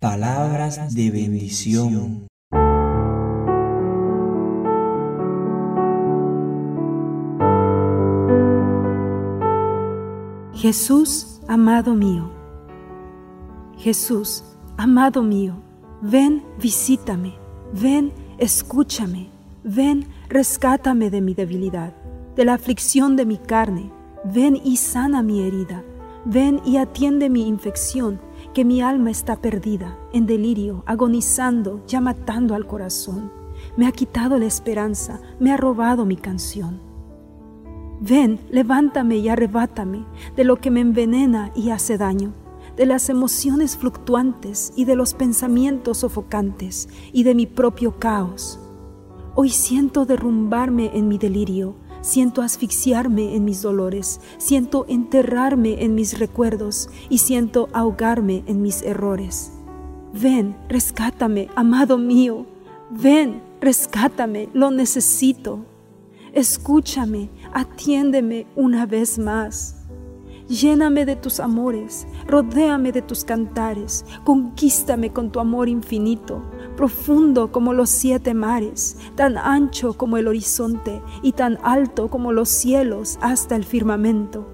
Palabras de bendición. Jesús, amado mío. Jesús, amado mío, ven, visítame, ven, escúchame, ven, rescátame de mi debilidad, de la aflicción de mi carne, ven y sana mi herida, ven y atiende mi infección, que mi alma está perdida, en delirio, agonizando, ya matando al corazón. Me ha quitado la esperanza, me ha robado mi canción. Ven, levántame y arrebátame de lo que me envenena y hace daño, de las emociones fluctuantes y de los pensamientos sofocantes y de mi propio caos. Hoy siento derrumbarme en mi delirio, siento asfixiarme en mis dolores, siento enterrarme en mis recuerdos y siento ahogarme en mis errores. Ven, rescátame, amado mío, ven, rescátame, lo necesito. Escúchame, atiéndeme una vez más. Lléname de tus amores, rodéame de tus cantares, conquístame con tu amor infinito, profundo como los siete mares, tan ancho como el horizonte y tan alto como los cielos hasta el firmamento.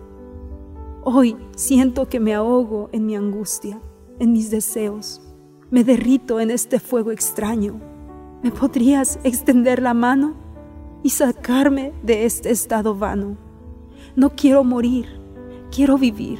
Hoy siento que me ahogo en mi angustia, en mis deseos, me derrito en este fuego extraño. ¿Me podrías extender la mano? y sacarme de este estado vano. No quiero morir, quiero vivir,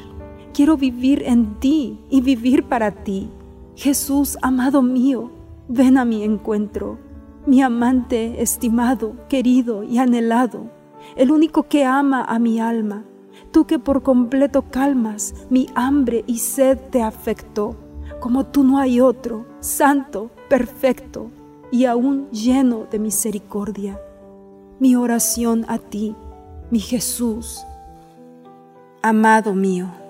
quiero vivir en ti y vivir para ti. Jesús, amado mío, ven a mi encuentro, mi amante estimado, querido y anhelado, el único que ama a mi alma, tú que por completo calmas mi hambre y sed te afectó, como tú no hay otro, santo, perfecto y aún lleno de misericordia mi oración a ti, mi Jesús, amado mío.